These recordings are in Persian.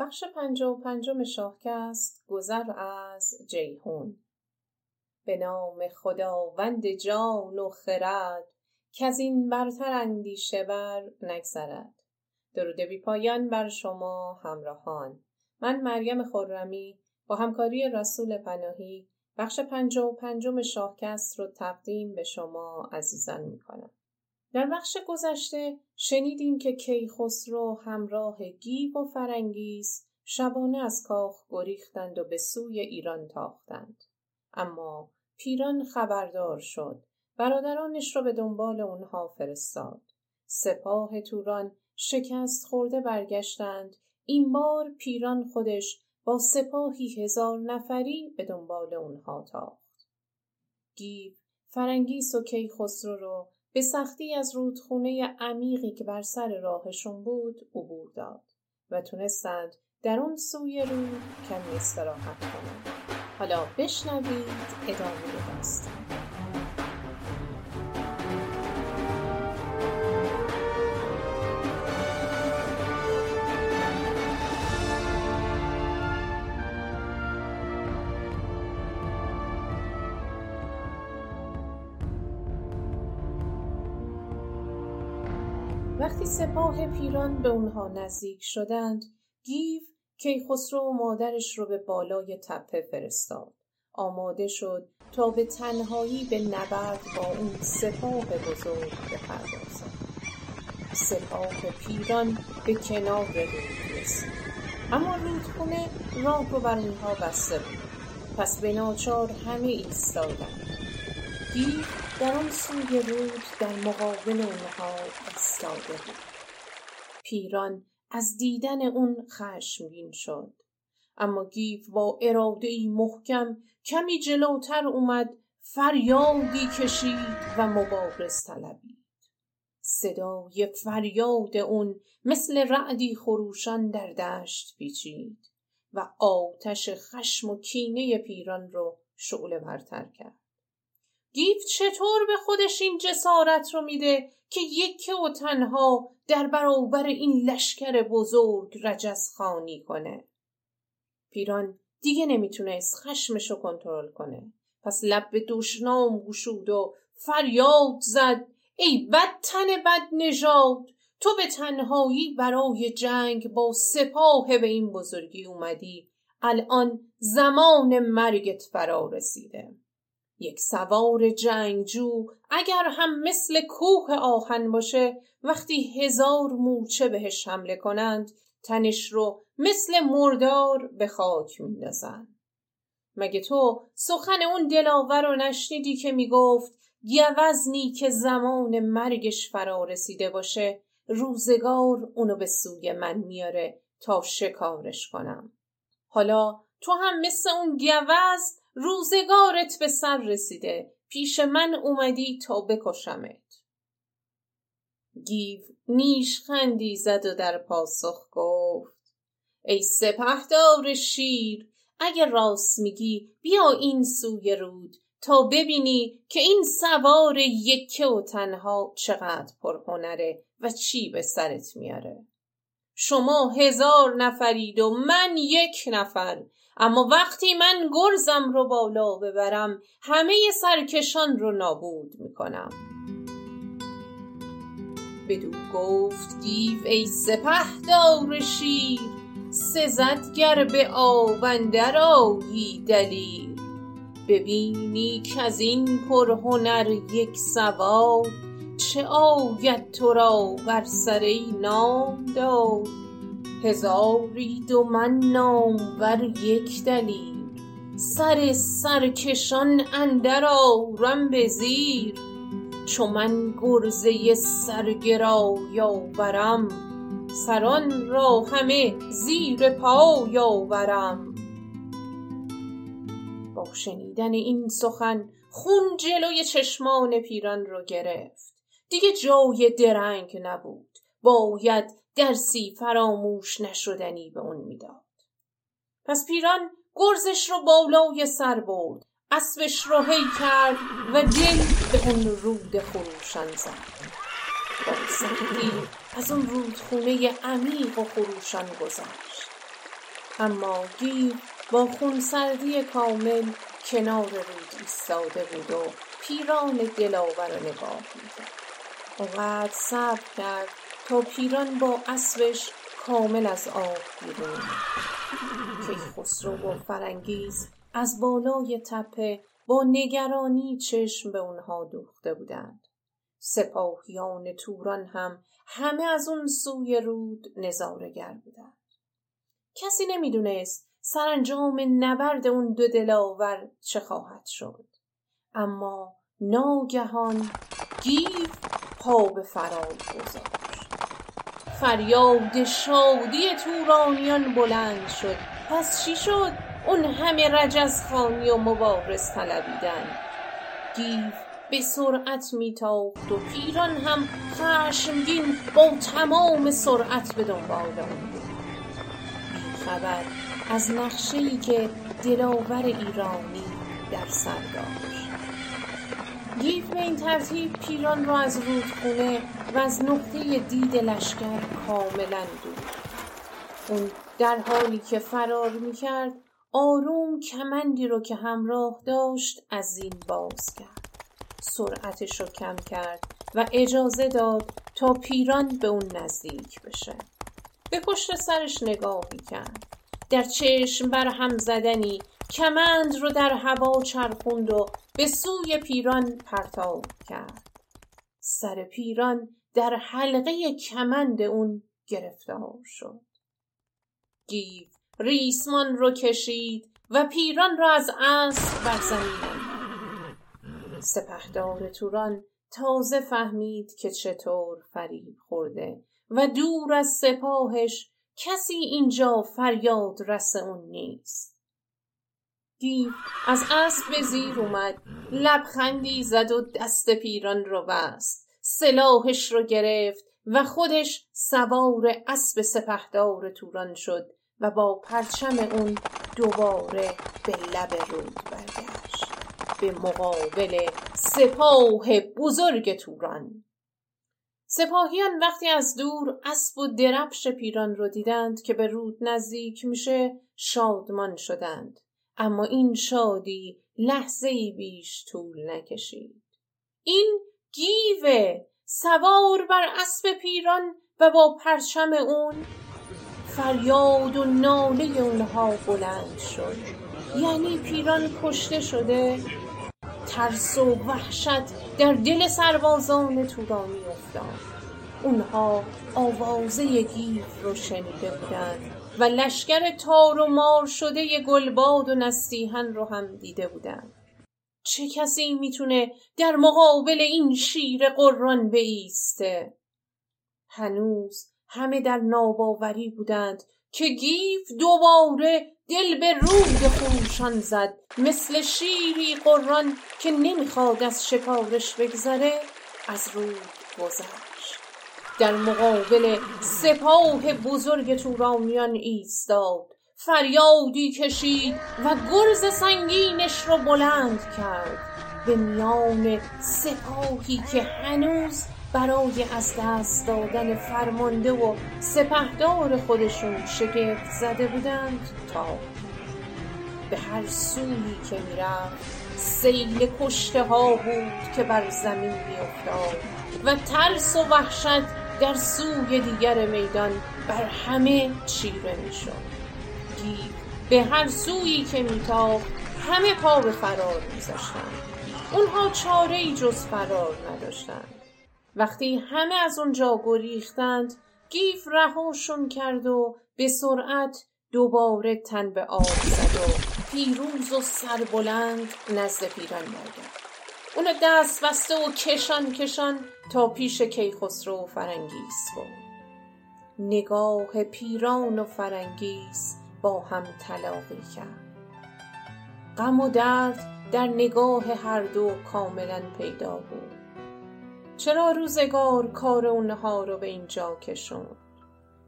بخش پنج و پنجم شاهکست گذر از جیهون به نام خداوند جان و خرد از این برتر اندیشه بر نگذرد. درود بی پایان بر شما همراهان. من مریم خرمی با همکاری رسول پناهی بخش پنج و پنجم شاهکست رو تقدیم به شما عزیزان می کنم. در بخش گذشته شنیدیم که کیخسرو همراه گیو و فرنگیس شبانه از کاخ گریختند و به سوی ایران تاختند. اما پیران خبردار شد. برادرانش را به دنبال اونها فرستاد. سپاه توران شکست خورده برگشتند. این بار پیران خودش با سپاهی هزار نفری به دنبال اونها تاخت. گیو فرنگیس و کیخسرو رو به سختی از رودخونه عمیقی که بر سر راهشون بود عبور داد و تونستند در اون سوی رود کمی استراحت کنند. حالا بشنوید ادامه داستان. سپاه پیران به اونها نزدیک شدند گیو کیخسرو و مادرش رو به بالای تپه فرستاد. آماده شد تا به تنهایی به نبرد با اون سپاه بزرگ بپردازد. سپاه پیران به کنار رود رسید. اما رودخونه راه رو بر اونها بسته بود. پس به ناچار همه ایستادند. گیو در آن سوی رود در مقابل اونها ایستاده بود. پیران از دیدن اون خشمگین شد. اما گیو با اراده محکم کمی جلوتر اومد فریادی کشید و مبارز طلبید. صدای فریاد اون مثل رعدی خروشان در دشت پیچید و آتش خشم و کینه پیران رو شعله برتر کرد. گیو چطور به خودش این جسارت رو میده که یکی و تنها در برابر این لشکر بزرگ رجز خانی کنه؟ پیران دیگه نمی‌تونست خشمش رو کنترل کنه. پس لب به دشنام گشود و فریاد زد. ای بدتن بد نژاد تو به تنهایی برای جنگ با سپاه به این بزرگی اومدی. الان زمان مرگت فرا رسیده. یک سوار جنگجو اگر هم مثل کوه آهن باشه وقتی هزار مورچه بهش حمله کنند تنش رو مثل مردار به خاک میندازن. مگه تو سخن اون دلاور رو نشنیدی که می‌گفت گوزنی که زمان مرگش فرا رسیده باشه روزگار اونو به سوی من میاره تا شکارش کنم حالا تو هم مثل اون گوز روزگارت به سر رسیده. پیش من اومدی تا بکشمت. گیو نیش خندی زد و در پاسخ گفت ای سپهدار شیر اگه راست میگی بیا این سوی رود تا ببینی که این سوار یکه و تنها چقدر پرهنره و چی به سرت میاره. شما هزار نفرید و من یک نفر. اما وقتی من گرزم رو بالا ببرم همه سرکشان رو نابود می‌کنم. بدو گفت گیو ای سپهدار شیر سزد گر به آب آیی دلیر. ببینی کز این پرهنر یک سوار چه آید تو را بر سر ای نامدار. هزاری دو من نامور یک دلیر سر سرکشان اندر آرم به زیر. چو من گرزه سرگرای آورم سران را همه زیر پای آورم. با شنیدن این سخن خون جلوی چشمان پیران رو گرفت. دیگه جای درنگ نبود. باید درسی فراموش نشدنی به اون می‌داد. پس پیران گرزش رو بالای سر برد اسبش رو هی کرد و دل به اون رود خروشان زد. با از اون رودخونه عمیق و خروشان گذشت. اما گیو با خونسردی کامل کنار رود ایستاده بود و پیران دلاور را نگاه می‌کرد. اونقدر صبر کرد پیران با اسبش کامل از آب بیرون. کیخسرو و فرانگیز از بالای تپه با نگرانی چشم به اونها دوخته بودند. سپاهیان توران هم همه از اون سوی رود نظارگر بودند. کسی نمی‌دونست سرانجام نبرد اون دو دلاور چه خواهد شد. اما ناگهان گیو پا به فرار گذاشت. فریاد شادی تورانیان بلند شد. پس چی شد؟ اون همه رجزخانی و مبارز طلبیدن. گیو به سرعت میتاخت و پیران هم خشمگین با تمام سرعت به دنبال اون بود خبر از نقشهای که دلاور ایرانی در سر داشت. گیو به این ترتیب پیران را از رودخونه و از نقطه دید لشکر کاملا دور. اون در حالی که فرار می‌کرد آروم کمندی رو که همراه داشت از زین باز کرد. سرعتش رو کم کرد و اجازه داد تا پیران به اون نزدیک بشه. به پشت سرش نگاهی کرد در چشم بر هم زدنی کمند رو در هوا چرخوند و به سوی پیران پرتاب کرد. سر پیران در حلقه کمند اون گرفتار شد. گیو ریسمان رو کشید و پیران را از اسب بر زمین سپهدار توران تازه فهمید که چطور فریب خورده و دور از سپاهش کسی اینجا فریاد رس اون نیست. گیو از اسب به زیر اومد لبخندی زد و دست پیران رو بست. سلاحش رو گرفت و خودش سوار اسب سپهدار توران شد و با پرچم اون دوباره به لب رود برگشت به مقابل سپاه بزرگ توران. سپاهیان وقتی از دور اسب و درفش پیران رو دیدند که به رود نزدیک میشه شادمان شدند. اما این شادی لحظه بیش طول نکشید. این گیوه. سوار بر اسب پیران و با پرچم اون فریاد و ناله اونها بلند شد. یعنی پیران کشته شده ترس و وحشت در دل سربازان تورانی افتاد. اونها آوازه گیو رو شنیده بودند و لشکر تار و مار شده گلباد و نستیهن رو هم دیده بودند چه کسی می‌تونه در مقابل این شیر قران بایسته هنوز همه در ناباوری بودند که گیو دوباره دل به روی خروشان زد مثل شیری قران که نمی‌خواد از شکارش بگذره از رود گذشت. در مقابل سپاه بزرگ تورانیان ایستاد. فریادی کشید و گرز سنگینش رو بلند کرد. به میان سپاهی که هنوز برای از دست دادن فرمانده و سپهدار خودشون شگفت زده بودند تا به هر سویی که می‌رفت سیل کشته ها بود که بر زمین میافتاد و ترس و وحشت در سوی دیگر میدان بر همه چیره می‌شد. به هر سویی که میتاخت همه پا به فرار میذاشتند اونها چاره ای جز فرار نداشتند وقتی همه از اونجا گریختند گیف رهاشون کرد و به سرعت دوباره تن به آب زد و پیروز و سربلند نزد پیران برگشت. اون دست بسته و کشان کشان تا پیش کیخسرو و فرنگیس بود. نگاه پیران و فرنگیس با هم تلاقی کرد غم و درد در نگاه هر دو کاملا پیدا بود. چرا روزگار کار اونها رو به اینجا کشوند؟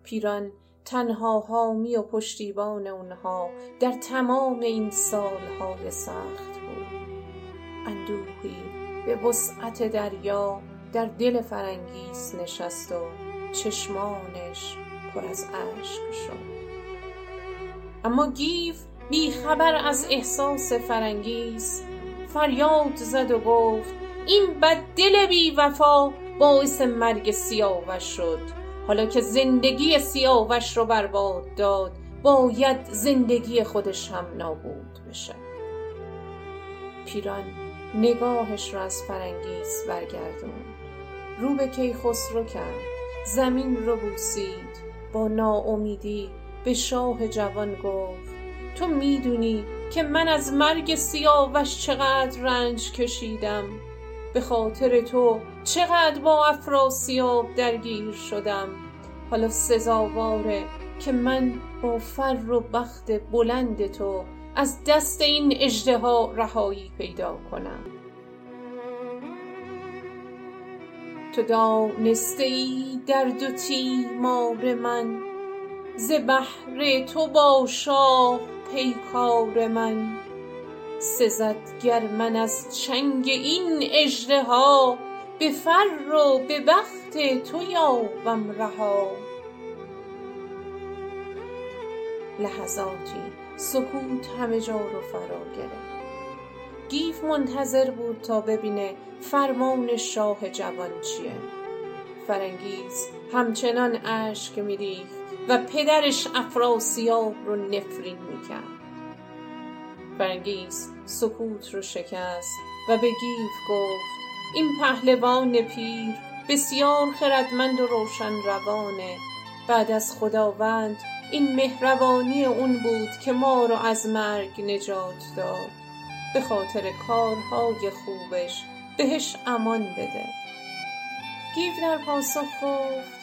پیران تنها حامی و پشتیبان اونها در تمام این سالهای سخت بود. اندوهی به وسعت دریا در دل فرنگیس نشست و چشمانش پر از اشک شد. اما گیو بی خبر از احساس فرنگیس فریاد زد و گفت این بد دل بی وفا باعث مرگ سیاوش شد. حالا که زندگی سیاوش رو برباد داد باید زندگی خودش هم نابود بشه. پیران نگاهش را از فرنگیس برگردون. رو به کیخسرو کرد. زمین رو بوسید. با ناامیدی به شاه جوان گفت تو می‌دونی که من از مرگ سیاوش چقدر رنج کشیدم. به خاطر تو چقدر با افراسیاب درگیر شدم. حالا سزاواره که من با فر و بخت بلند تو از دست این اژدها رهایی پیدا کنم. تو دانسته ای درد و تیمار من ز بهر تو با شاه پیکار من سزد گر من از چنگ این اژدها به فر و به بخت تو یابم رها. لحظاتی سکوت همه جا رو فرا گرفت. گیو منتظر بود تا ببینه فرمان شاه جوان چیه. فرنگیز همچنان اشک میریخت. و پدرش افراسیاب رو نفرین می‌کرد. فرنگیز سکوت رو شکست و به گیو گفت این پهلوان پیر بسیار خردمند و روشن روانه بعد از خداوند این مهربانی اون بود که ما رو از مرگ نجات داد. به خاطر کارهای خوبش بهش امان بده. گیو در پاسخ گفت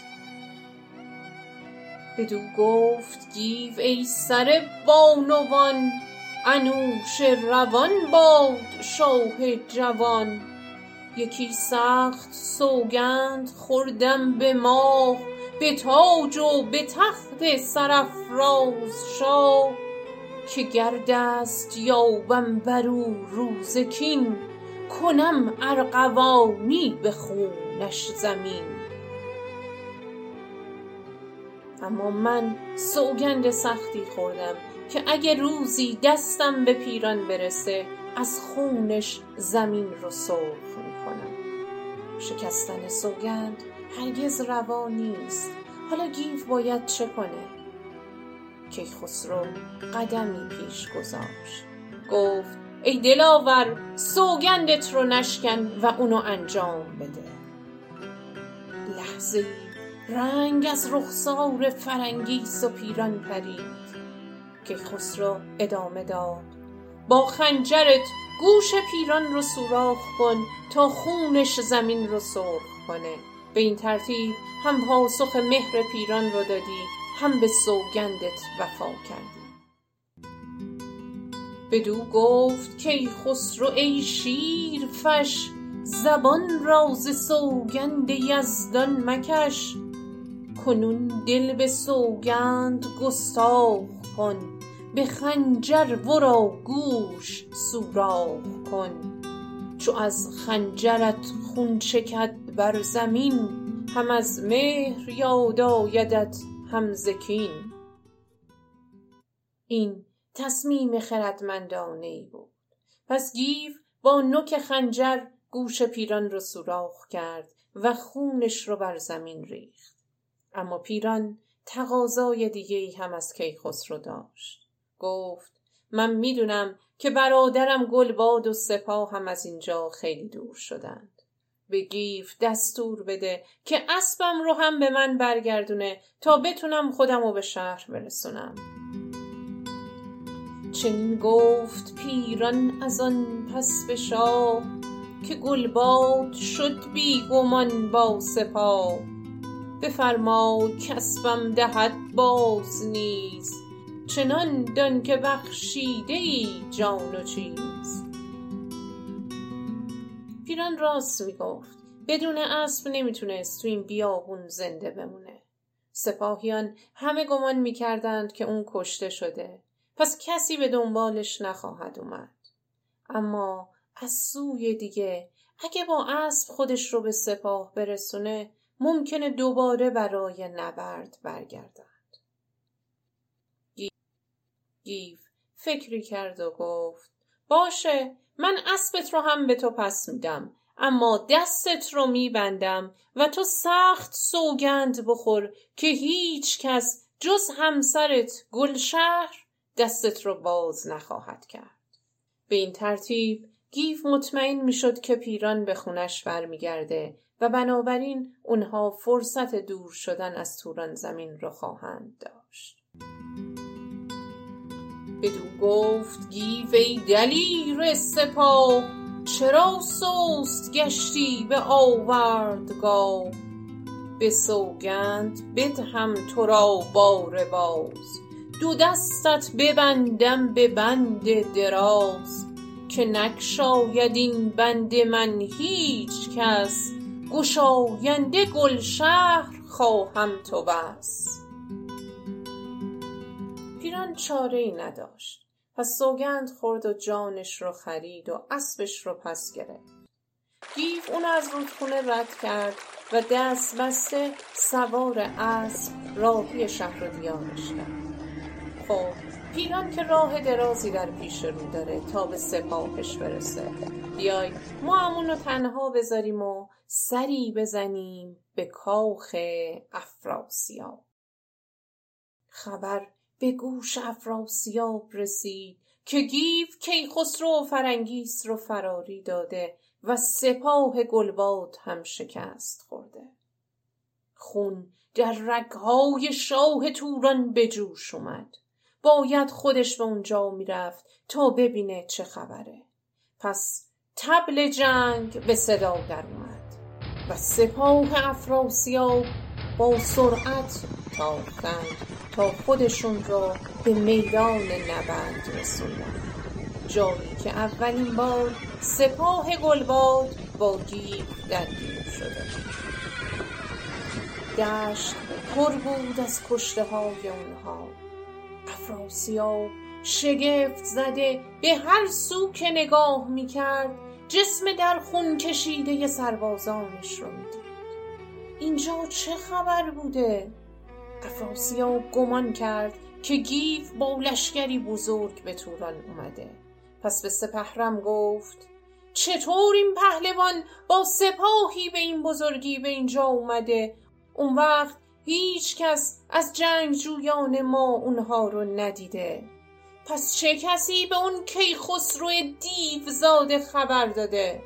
بدو گفت گیو ای سر بانوان. انوش روان باد شاه جوان. یکی سخت سوگند خوردم به ماه به تاج و به تخت سرافراز شاه. که گر دست یابم بر او روز کنم ارغوانی به خونش زمین. اما من سوگند سختی خوردم که اگه روزی دستم به پیران برسه از خونش زمین رو سرخ می‌کنم. شکستن سوگند هرگز روا نیست. حالا گیو باید چه کنه؟ کیخسرو قدمی پیش گذاشت. گفت ای دلاور سوگندت رو نشکن و اونو انجام بده. لحظه رنگ از رخسار فرنگیس و پیران پرید کیخسرو ادامه داد. با خنجرت گوش پیران رو سوراخ کن تا خونش زمین رو سرخ کنه. به این ترتیب هم پاسخ مهر پیران رو دادی هم به سوگندت وفا کردی. بدو گفت کیخسرو ای شیرفش زبان را سوگند یزدان مکش. کنون دل به سوگند گستاخ کن به خنجر ورا گوش سوراخ کن. چو از خنجرت خون چکد بر زمین هم از مهر یاد آیدت هم ز کین. این تصمیم خردمندانه ای بود. پس گیو با نوک خنجر گوش پیران رو سوراخ کرد و خونش رو بر زمین ریخت. اما پیران تقاضای دیگه ای هم از کیخسرو داشت. گفت من می‌دونم که برادرم گلباد و سپاه هم از اینجا خیلی دور شدند. به گیف دستور بده که اسبم رو هم به من برگردونه تا بتونم خودم رو به شهر برسونم. چنین گفت پیران از آن پس به شاه که گلباد شد بی گمان با سپاه. بفرما کاسبم دهد باز نیز چنان دان که بخشیده ای جان و چیز. پیران راست می‌گفت بدون اسب نمی‌تونست تو این بیابون زنده بمونه. سپاهیان همه گمان می‌کردند که اون کشته شده. پس کسی به دنبالش نخواهد اومد. اما از سوی دیگه اگه با اسب خودش رو به سپاه برسونه ممکنه دوباره برای نبرد برگردد. گیف فکری کرد و گفت باشه من اسبت رو هم به تو پس میدم اما دستت رو میبندم و تو سخت سوگند بخور که هیچ کس جز همسرت گلشهر دستت رو باز نخواهد کرد. به این ترتیب گیف مطمئن می‌شد که پیران به خونش برمیگرده و بنابراین اونها فرصت دور شدن از توران زمین را خواهند داشت. بدو گفت گیو ای دلیر سپاه چرا سست گشتی به آوردگاه؟ به سوگند بدهم تو را بار باز دو دستت ببندم به بند دراز که نگشاید این بند من هیچ کس گشاینده گلشهر خواهم تو بس. پیران چاره ای نداشت. پس سوگند خورد و جانش رو خرید و اسبش رو پس گرفت. گیو اون از رودخونه رد کرد و دست بسته سوار اسب راهی شهر و دیارش کرد. خب پیران که راه درازی در پیش رو داره تا به سپاهش برسه. بیای ما همونو تنها بذاریم و سری بزنیم به کاخ افراسیاب. خبر به گوش افراسیاب رسید که گیو کیخسرو فرنگیس رو فراری داده و سپاه گلباد هم شکست خورده. خون در رگهای شاه توران به جوش اومد. باید خودش به اونجا می‌رفت تا ببینه چه خبره. پس تبل جنگ به صدا در اومد و سپاه افراسیاب با سرعت تاختند تا خودشون را به میدان نبرد رسوندند جایی که اولین بار سپاه گلباد با گیو درگیر شده دشت پر بود از کشته های اونها. افراسیاب شگفت زده به هر سو که نگاه می‌کرد جسم در خون کشیده سربازانش رو می‌دید. اینجا چه خبر بوده؟ افراسیاب گمان کرد که گیف با لشکری بزرگ به توران اومده. پس به سپهرم گفت چطور این پهلوان با سپاهی به این بزرگی به اینجا اومده؟ اون وقت هیچ کس از جنگجویان ما اونها رو ندیده. پس چه کسی به اون کیخسرو دیو زاده خبر داده؟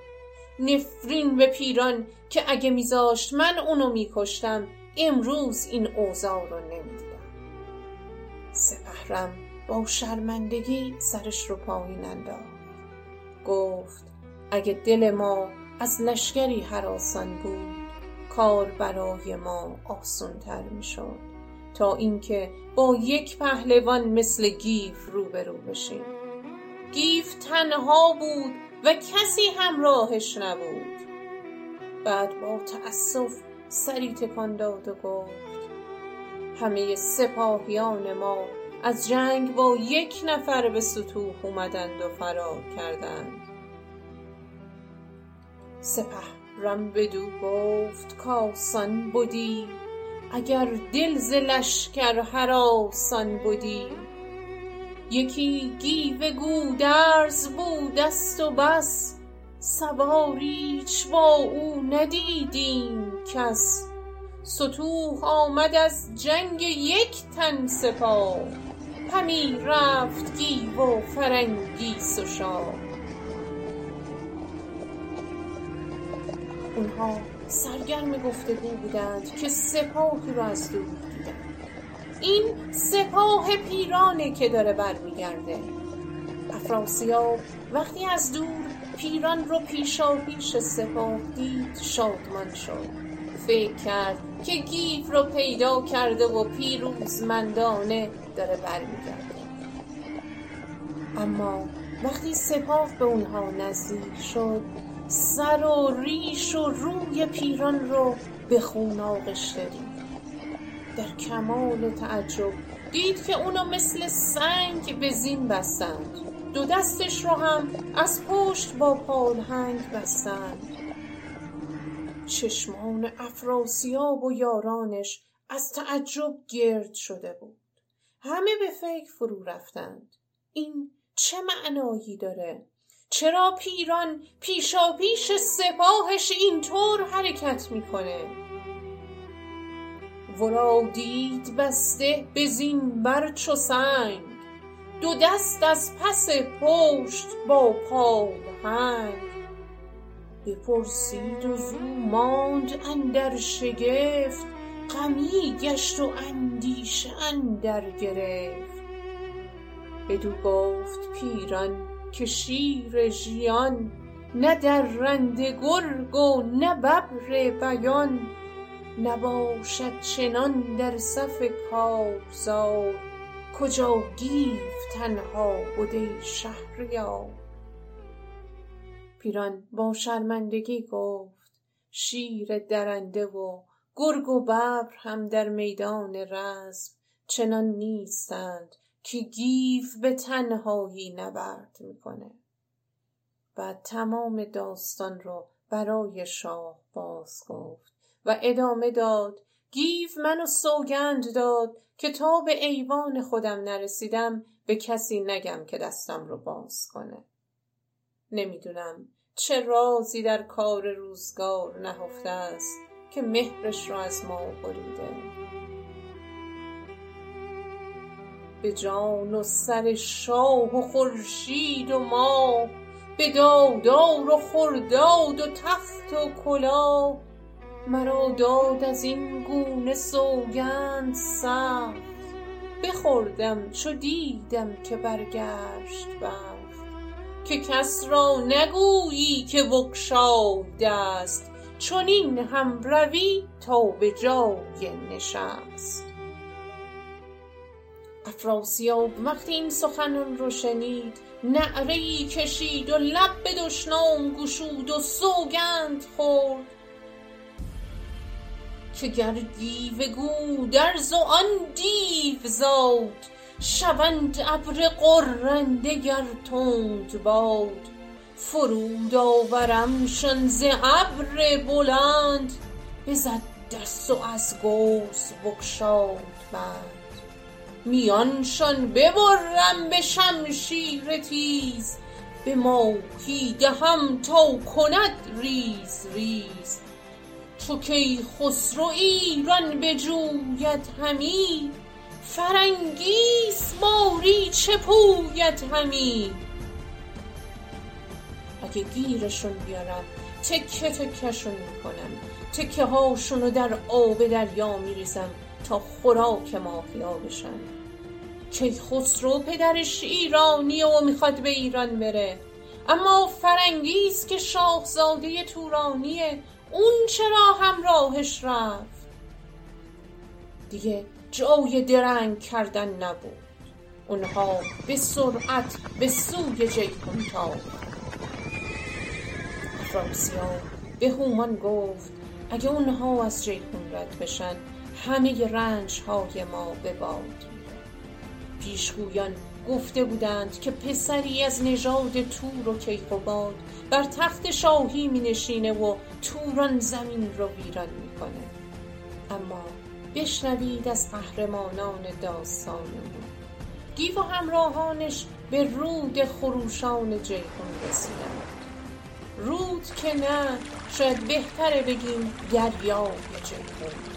نفرین به پیران که اگه میذاشت من اونو میکشتم امروز این اوضاع رو نمی‌دیدم سپهرم با شرمندگی سرش رو پایین انداخت. گفت اگه دل ما از لشکری هراسان بود کار برای ما آسونتر می‌شد تا اینکه با یک پهلوان مثل گیو روبرو بشیم. گیو تنها بود و کسی همراهش نبود. بعد با تأسف سری تکان داد و گفت همه سپاهیان ما از جنگ با یک نفر به ستوه اومدند و فرار کردند. سپهرم بدو گفت کاسان بودی اگر دل ز لشکر هراسان بودی یکی گیو گودرز بودست و بس سوار ایچ با او ندیدیم کس. ستوه آمد از جنگ یک تن سپاه همی رفت گیو و فرنگیس و شاه اونها سرگرم گفتگو بودند که سپاهی را از دور دیدند این سپاه پیرانه که داره برمیگرده. افراسیاب وقتی از دور پیران رو پیشا پیش سپاه دید شادمان شد. فکر کرد که گیو رو پیدا کرده و پیروزمندانه داره برمیگرده. اما وقتی سپاه به اونها نزدیک شد سر و ریش و روی پیران رو به خون آغشته دید در کمال تعجب دید که اونو مثل سنگ به زین بستند. دو دستش رو هم از پشت با پالهنگ بستند. چشمان افراسیاب و یارانش از تعجب گرد شده بود. همه به فکر فرو رفتند. این چه معنایی داره؟ چرا پیران پیشا پیش سپاهش اینطور حرکت می‌کنه؟ ورا دید بسته به زین بر چو سنگ دو دست از پس پشت با پالهنگ بپرسید و زو ماند اندر شگفت غمی گشت و اندیشه اندر گرفت. بدو گفت پیران که شیر ژیان نه درنده گرگ و نه ببر بیان. نباشد چنان در صف کارزار کجا گیو تنها بد ای شهریار. پیران با شرمندگی گفت شیر درنده و گرگ و ببر هم در میدان رزم چنان نیستند. که گیو به تنهایی نبرد می‌کنه بعد تمام داستان رو برای شاه باز گفت و ادامه داد گیو منو سوگند داد که تا به ایوان خودم نرسیدم به کسی نگم که دستم رو باز کنه. نمی‌دونم چه رازی در کار روزگار نهفته است که مهرش رو از ما بریده. به جان و سر شاه و خورشید و ماه به دادار و خرداد و تخت و کلاه مرا داد از این گونه سوگند سخت. بخوردم چو دیدم که برگشت بخت. که کس را نگویی که بگشای دست چنین هم روی تا به جای نشست. افراسیاب وقتی این سخنان رو شنید نعره ای کشید و لب به دشنام گشود و سوگند خورد. که گر دیو گودرز و آن دیو زاد شوند ابر غرنده گر تند باد. فرود آورمشان ز ابر بلند بزد دست و از گوز بگشاد بند. میانشان ببرم به شمشیر تیز به ماهی دهم تا کند ریز ریز. چو کیخسرو ایران بجوید همی فرنگیس باری چه همی. اگه گیرشون بیارم تکه تکهشون می‌کنم تکه هاشونو در آب دریا میریزم. تا خوراک ماهیا بشن. کیخسرو پدرش ایرانیه و می‌خواد به ایران بره. اما فرنگیس که شاهزاده تورانیه اون چرا همراهش رفت؟ دیگه جای درنگ کردن نبود. اونها به سرعت به سوی جیهون تاختند افراسیاب به هومان گفت اگه اونها از جیهون رد بشن همه رنج های ما به باد پیشگویان گفته بودند که پسری از نژاد تور و کیقوباد بر تخت شاهی می نشینه و توران زمین رو ویران می‌کنه. اما بشنوید از قهرمانان داستانمون گیو و همراهانش به رود خروشان جیهون رسیدند. رود که نه شاید بهتره بگیم دریای جیهون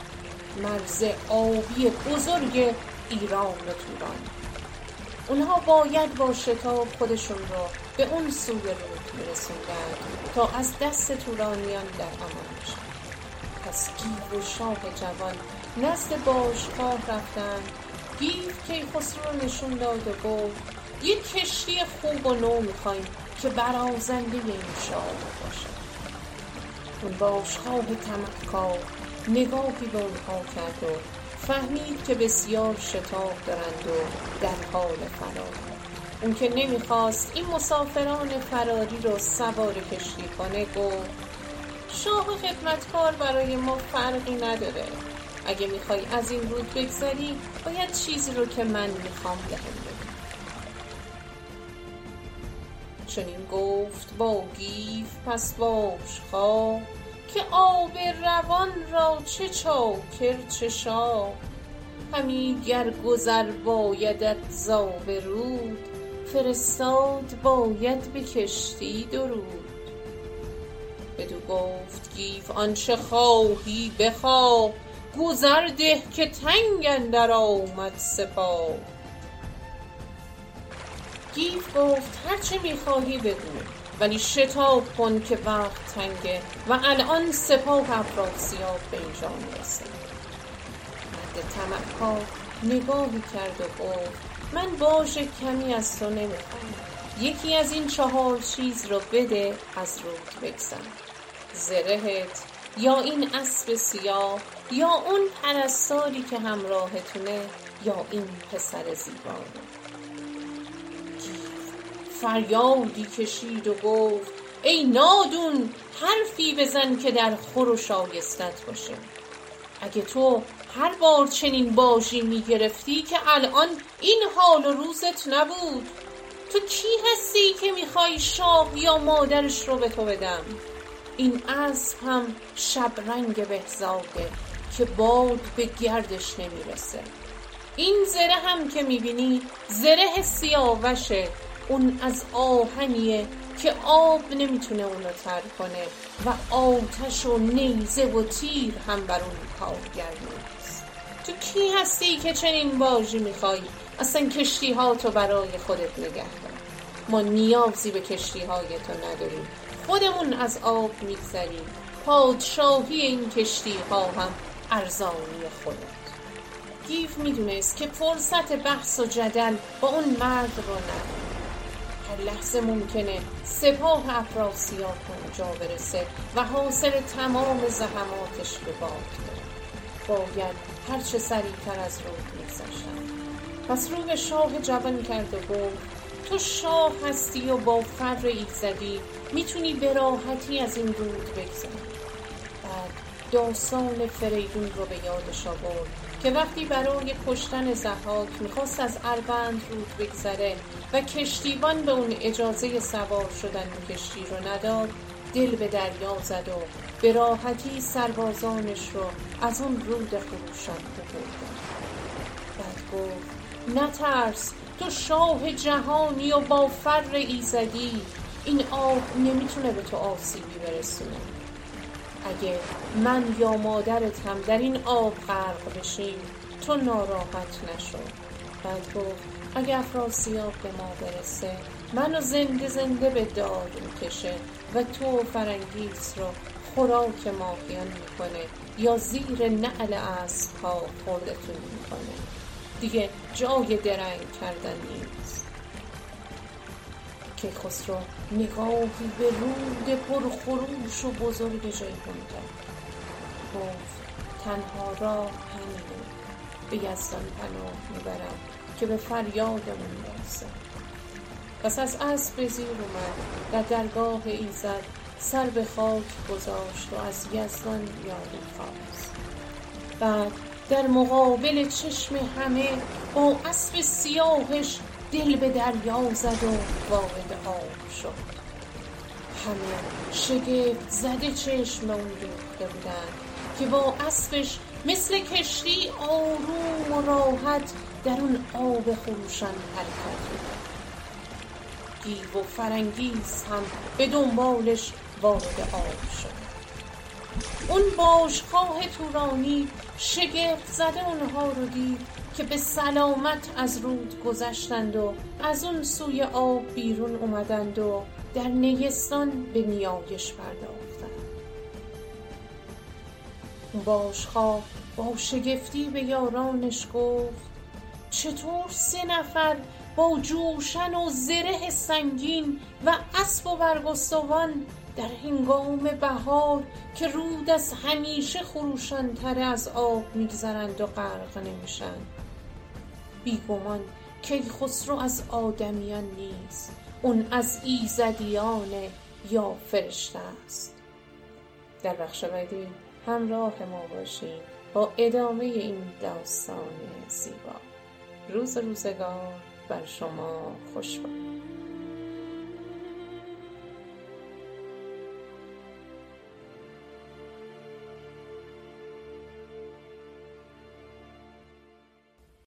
مرز آبی بزرگ ایران و توران اونها باید با شتاب خودشون رو به اون سوی رود میرسوندن تا از دست تورانیان در امان بشن پس گیو و شاه جوان نزد باشگاه رفتن گیو کیخسرو رو نشون داد و گفت یک کشتی خوب و نو می‌خوایم که برازنده این شاه باشه اون باشگاه تمکار نگاهی به اونها کرد و فهمید که بسیار شتاب دارند و در حال فرار. اون که نمی‌خواست این مسافران فراری رو سوار کشتی کنه گفت شاه خدمتکار برای ما فرقی نداره. اگه می‌خوای از این رود بگذری باید چیزی رو که من می‌خوام بهم بگی چنین گفت با گیف پس خواه. که آب روان را چه چاکر چه شاه همی گر گذر بایدت زابرود فرستاد باید به کشتی درود. بدو گفت گیو آنچه خواهی بخواه. گذر ده که تنگ اندر آمد سپاه. گیو گفت هرچه می خواهی بگو. ولی شتاب کن که وقت تنگه و الان سپاه افراسیاب به اینجا می‌رسه. مرد طمعکار نگاهی کرد و گفت من باژ کمی از تو نمی‌خوام. یکی از این چهار چیز را بده از رود بگذر. زرهت یا این اسب سیاه یا اون پرستاری که همراهتونه یا این پسر زیبا فریادی کشید و گفت ای نادون حرفی بزن که در خور و شایستت باشه. اگه تو هر بار چنین باژی می‌گرفتی که الان این حال و روزت نبود تو کی هستی که می‌خوای شاه یا مادرش رو به تو بدم؟ این اسب هم شبرنگ بهزاده که باد به گردش نمی‌رسه. این زره هم که می‌بینی زره سیاوشه اون از آهنیه که آب نمی‌تونه اونو تر کنه و آتش و نیزه و تیر هم بر اون کارگر نیست تو کی هستی که چنین باژی می‌خوای؟ اصلا کشتی ها تو برای خودت نگه دار. ما نیازی به کشتی های تو نداریم. خودمون از آب میگذریم. پادشاهی این کشتی ها هم ارزانی خودت. گیف می‌دونست که فرصت بحث و جدل با اون مرد رو نداره. هر لحظه ممکنه سپاه افراسیاب به اونجا برسه و حاصل تمام زحماتش به باد بره باید هرچه سریعتر از رود میگذشتن. پس رو به شاه جوان کرد و گفت تو شاه هستی و با فر ایزدی می‌تونی به راحتی از این رود بگذری داستان فریدون رو به یادش آورد که وقتی برای کشتن زحاک می‌خواست از اربند رود بگذره و کشتیبان به اون اجازه سوار شدن به کشتی رو نداد دل به دریا زد و به راحتی سربازانش رو از اون رود خروشان بردن بعد گفت نترس تو شاه جهانی و با فر ایزدی این آب نمی‌تونه به تو آسیبی برسونه. اگه من یا مادرت هم در این آب غرق بشیم تو ناراحت نشو. بعد گفت اگه افراسیاب به ما برسه منو زنده زنده به دار می‌کشه و تو فرنگیز رو خوراک ماهیان می‌کنه یا زیر نعل اسب ها خوردتون می‌کنه. دیگه جای درنگ کردن نیست که خسرو نگاهی به رود پرخروش و بزرگ جیهون کرد. گفت تنها راه همینه. به یزدان پناه می‌برم که به فریادمون برسه. پس از اسب به زیر اومد در درگاه ایزد سر به خاک گذاشت و از یزدان یاری خواست. بعد در مقابل چشم همه با اسب سیاهش دل به دریا زد و وارد آب شد. همه شگفت زده چشم اون ریخته بودن که با اسبش مثل کشتی آروم و راحت در اون آب خروشان حرکت می‌کرد. گیو و فرنگیز هم به دنبالش وارد آب شد. اون باشگاه تورانی شگفت زده اونها رو دید که به سلامت از رود گذشتند و از اون سوی آب بیرون اومدند و در نیستان به نیایش پرداختند. باشخواه با شگفتی به یارانش گفت چطور سه نفر با جوشن و زره سنگین و اسب و برگستوان در هنگام بهار که رود از همیشه خروشانتر از آب میگذرند و غرق نمیشن؟ بیگمان کیخسرو از آدمیان نیست اون از ایزدیان یا فرشته است. در بخش بعدی همراه ما باشیم با ادامه این داستان زیبا. روز روزگار بر شما خوش باد.